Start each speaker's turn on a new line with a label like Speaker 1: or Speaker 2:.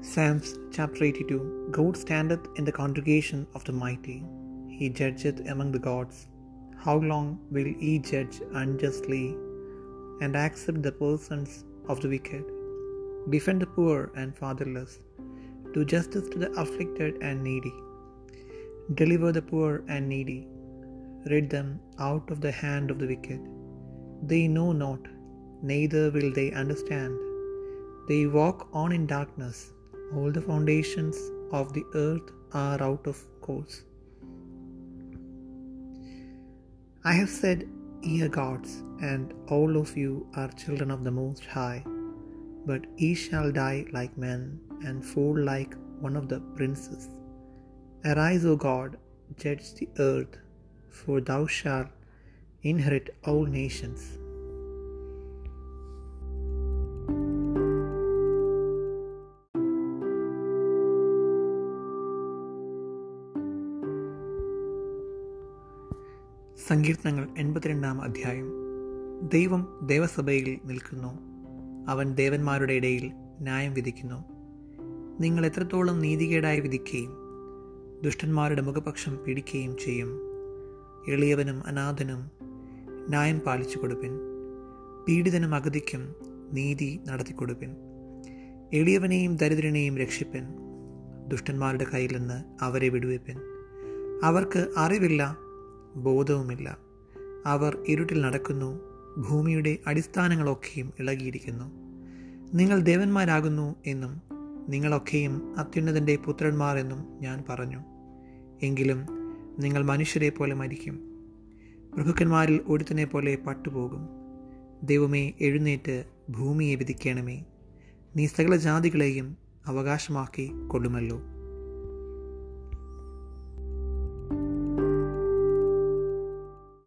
Speaker 1: Psalms chapter 82 God standeth in the congregation of the mighty, he judgeth among the gods. How long will ye judge unjustly and accept the persons of the wicked? Defend the poor and fatherless, do justice to the afflicted and needy. Deliver the poor and needy, rid them out of the hand of the wicked. They know not, neither will they understand. They walk on in darkness, all the foundations of the earth are out of course. I have said, Ye gods, and all of you are children of the Most High. But ye shall die like men, and fall like one of the princes. Arise, O God, judge the earth, for thou shalt inherit all nations. സങ്കീർത്തനങ്ങൾ എൺപത്തിരണ്ടാം അധ്യായം. ദൈവം ദേവസഭയിൽ നിൽക്കുന്നു. അവൻ ദേവന്മാരുടെ ഇടയിൽ ന്യായം വിധിക്കുന്നു. നിങ്ങൾ എത്രത്തോളം നീതികേടായി വിധിക്കുകയും ദുഷ്ടന്മാരുടെ മുഖപക്ഷം പിടിക്കുകയും ചെയ്യും. എളിയവനും അനാഥനും ന്യായം പാലിച്ചു കൊടുപ്പിൻ പീഡിതനും അഗതിക്കും നീതി നടത്തിക്കൊടുപ്പിൻ. എളിയവനെയും ദരിദ്രനെയും രക്ഷിപ്പൻ. ദുഷ്ടന്മാരുടെ കയ്യിൽ നിന്ന് അവരെ വിടുവിപ്പൻ. അവർക്ക് അറിവില്ല ബോധവുമില്ല. അവർ ഇരുട്ടിൽ നടക്കുന്നു ഭൂമിയുടെ അടിസ്ഥാനങ്ങളൊക്കെയും ഇളകിയിരിക്കുന്നു. നിങ്ങൾ ദേവന്മാരാകുന്നു എന്നും നിങ്ങളൊക്കെയും അത്യുന്നതന്റെ പുത്രന്മാർ എന്നും ഞാൻ പറഞ്ഞു. എങ്കിലും നിങ്ങൾ മനുഷ്യരെ പോലെ മരിക്കും. പ്രഭുക്കന്മാരിൽ ഒരുത്തനെ പോലെ പട്ടുപോകും. ദൈവമേ എഴുന്നേറ്റ് ഭൂമിയെ വിധിക്കണമേ. നീ സകല ജാതികളെയും അവകാശമാക്കി കൊള്ളുമല്ലോ.